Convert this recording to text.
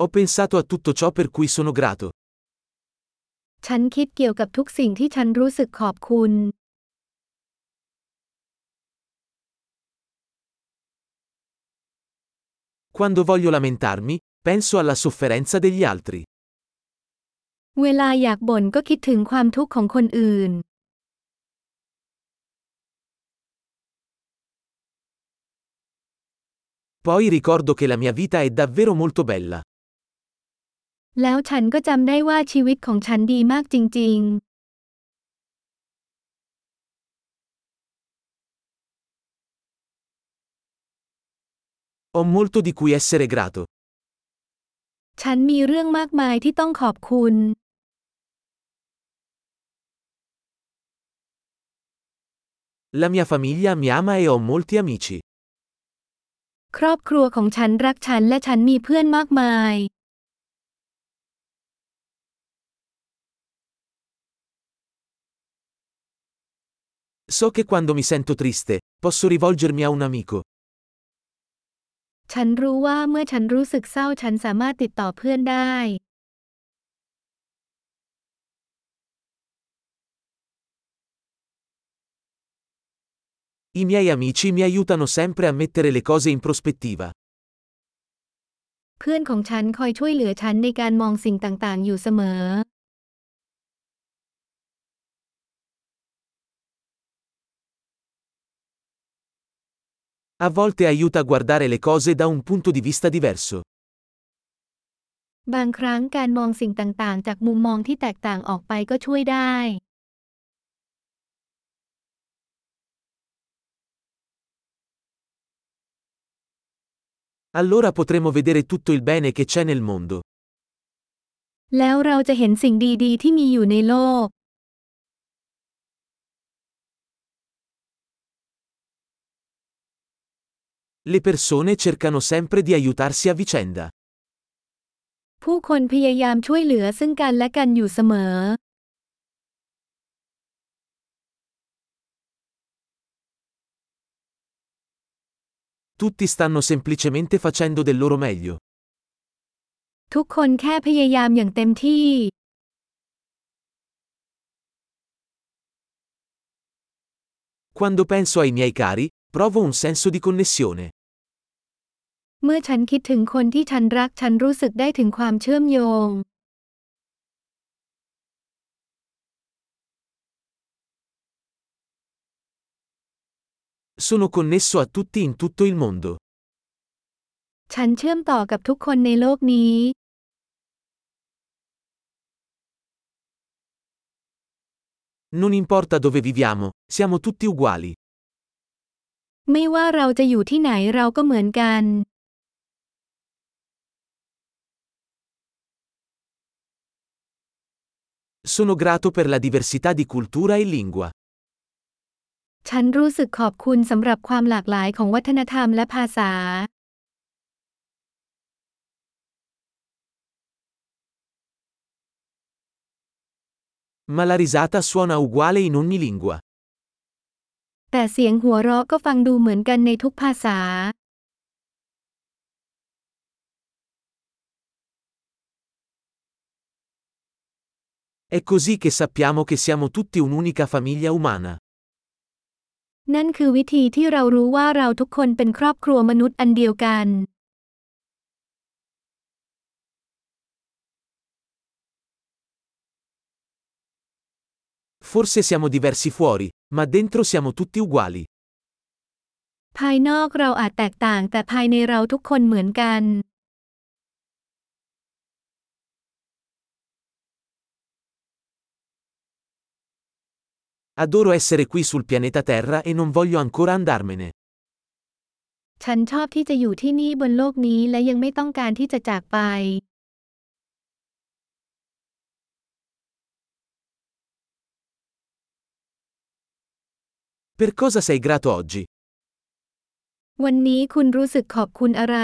Ho pensato a tutto ciò per cui sono grato. ฉันคิดเกี่ยวกับทุกสิ่งที่ฉันรู้สึกขอบคุณ Quando voglio lamentarmi, penso alla sofferenza degli altri. เวลาอยากบ่นก็คิดถึงความทุกข์ของคนอื่น Poi ricordo che la mia vita è davvero molto bella. แล้วฉันก็จำได้ว่าชีวิตของฉันดีมากจริง Ho molto di cui essere grato. ๆฉันมีเรื่องมากมายที่ต้องขอบคุณ La mia famiglia mi ama e ho molti amici. ครอบครัวของฉันรักฉันและฉันมีเพื่อนมากมาย So che quando mi sento triste, posso rivolgermi a un amico. ฉันรู้ว่าเมื่อฉันรู้สึกเศร้าฉันสามารถติดต่อเพื่อนได้ I miei amici mi aiutano sempre a mettere le cose in prospettiva. เพื่อนของฉันคอยช่วยเหลือฉันในการมองสิ่งต่างๆ อยู่เสมอ A volte aiuta a guardare le cose da un punto di vista diverso. บางครั้งการมองสิ่งต่างๆ จากมุมมองที่แตกต่างออกไปก็ช่วยได้ Allora potremo vedere tutto il bene che c'è nel mondo. แล้วเราจะเห็นสิ่งดีๆ ที่มีอยู่ในโลก Le persone cercano sempre di aiutarsi a vicenda. ผู้คนพยายามช่วยเหลือซึ่งกันและกันอยู่เสมอ Tutti stanno semplicemente facendo del loro meglio. ทุกคนแค่พยายามอย่างเต็มที่ Quando penso ai miei cari, provo un senso di connessione. เมื่อฉันคิดถึงคนที่ฉันรักฉันรู้สึกได้ถึงความเชื่อมโยง Sono connesso a tutti in tutto il mondo. ฉันเชื่อมต่อกับทุกคนในโลกนี้ Non importa dove viviamo, siamo tutti uguali. ไม่ว่าเราจะอยู่ที่ไหนเราก็เหมือนกัน Sono grato per la diversità di cultura e lingua. ฉันรู้สึกขอบคุณสำหรับความหลากหลายของวัฒนธรรมและภาษา Ma la risata suona uguale in ogni lingua. แต่เสียงหัวเราะก็ฟังดูเหมือนกันในทุกภาษา È così che sappiamo che siamo tutti un'unica famiglia umana. นั่นคือวิธีที่เรารู้ว่าเราทุกคนเป็นครอบครัวมนุษย์อันเดียวกัน Forse siamo diversi fuori, ma dentro siamo tutti uguali. ภายนอกเราอาจแตกต่างแต่ภายในเราทุกคนเหมือนกัน Adoro essere qui sul pianeta Terra e non voglio ancora andarmene. ฉันชอบที่จะอยู่ที่นี่บนโลกนี้และยังไม่ต้องการที่จะจากไป Per cosa sei grato oggi? วันนี้คุณรู้สึกขอบคุณอะไร